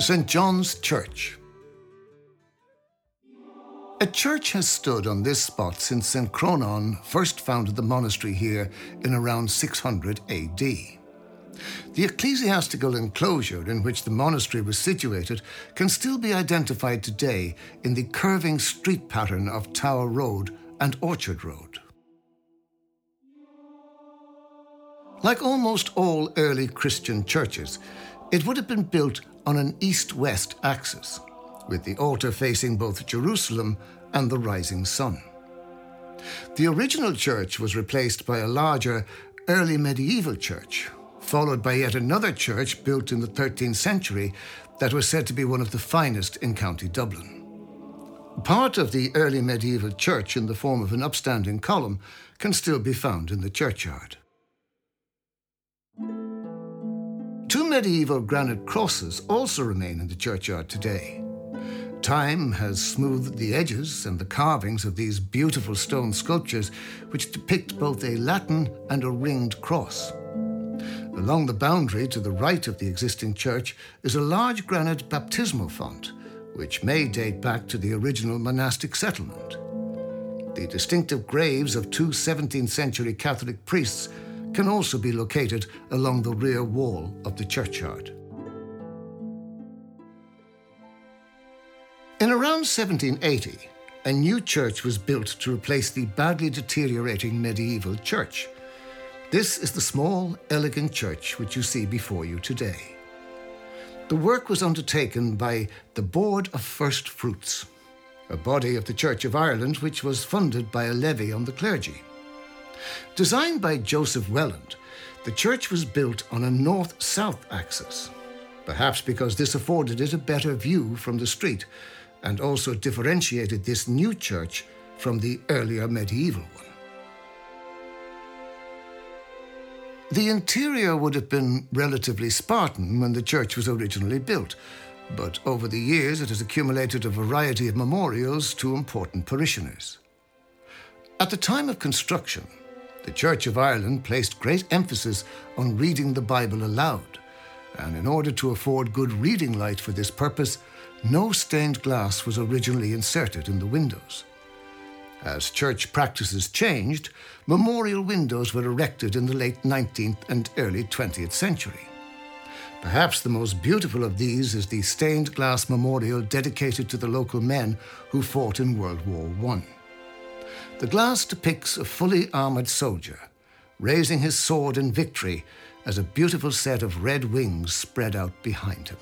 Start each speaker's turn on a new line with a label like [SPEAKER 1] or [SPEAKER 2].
[SPEAKER 1] St. John's Church. A church has stood on this spot since St. Cronan first founded the monastery here in around 600 AD. The ecclesiastical enclosure in which the monastery was situated can still be identified today in the curving street pattern of Tower Road and Orchard Road. Like almost all early Christian churches, it would have been built on an east west axis, with the altar facing both Jerusalem and the rising sun. The original church was replaced by a larger early medieval church, followed by yet another church built in the 13th century that was said to be one of the finest in County Dublin. Part of the early medieval church, in the form of an upstanding column, can still be found in the churchyard. Two medieval granite crosses also remain in the churchyard today. Time has smoothed the edges and the carvings of these beautiful stone sculptures, which depict both a Latin and a ringed cross. Along the boundary to the right of the existing church is a large granite baptismal font, which may date back to the original monastic settlement. The distinctive graves of two 17th century Catholic priests can also be located along the rear wall of the churchyard. In around 1780, a new church was built to replace the badly deteriorating medieval church. This is the small, elegant church which you see before you today. The work was undertaken by the Board of First Fruits, a body of the Church of Ireland which was funded by a levy on the clergy. Designed by Joseph Welland, the church was built on a north south axis, perhaps because this afforded it a better view from the street and also differentiated this new church from the earlier medieval one. The interior would have been relatively Spartan when the church was originally built, but over the years it has accumulated a variety of memorials to important parishioners. At the time of construction, the Church of Ireland placed great emphasis on reading the Bible aloud, and in order to afford good reading light for this purpose, no stained glass was originally inserted in the windows. As church practices changed, memorial windows were erected in the late 19th and early 20th century. Perhaps the most beautiful of these is the stained glass memorial dedicated to the local men who fought in World War I. The glass depicts a fully armoured soldier, raising his sword in victory as a beautiful set of red wings spread out behind him.